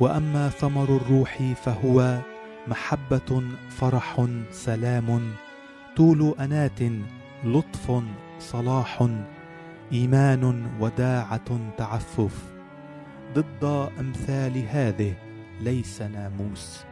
وأما ثمر الروح فهو محبة فرح سلام طول أناة لطف صلاح إيمان وداعة تعفف. ضد أمثال هذه ليس ناموس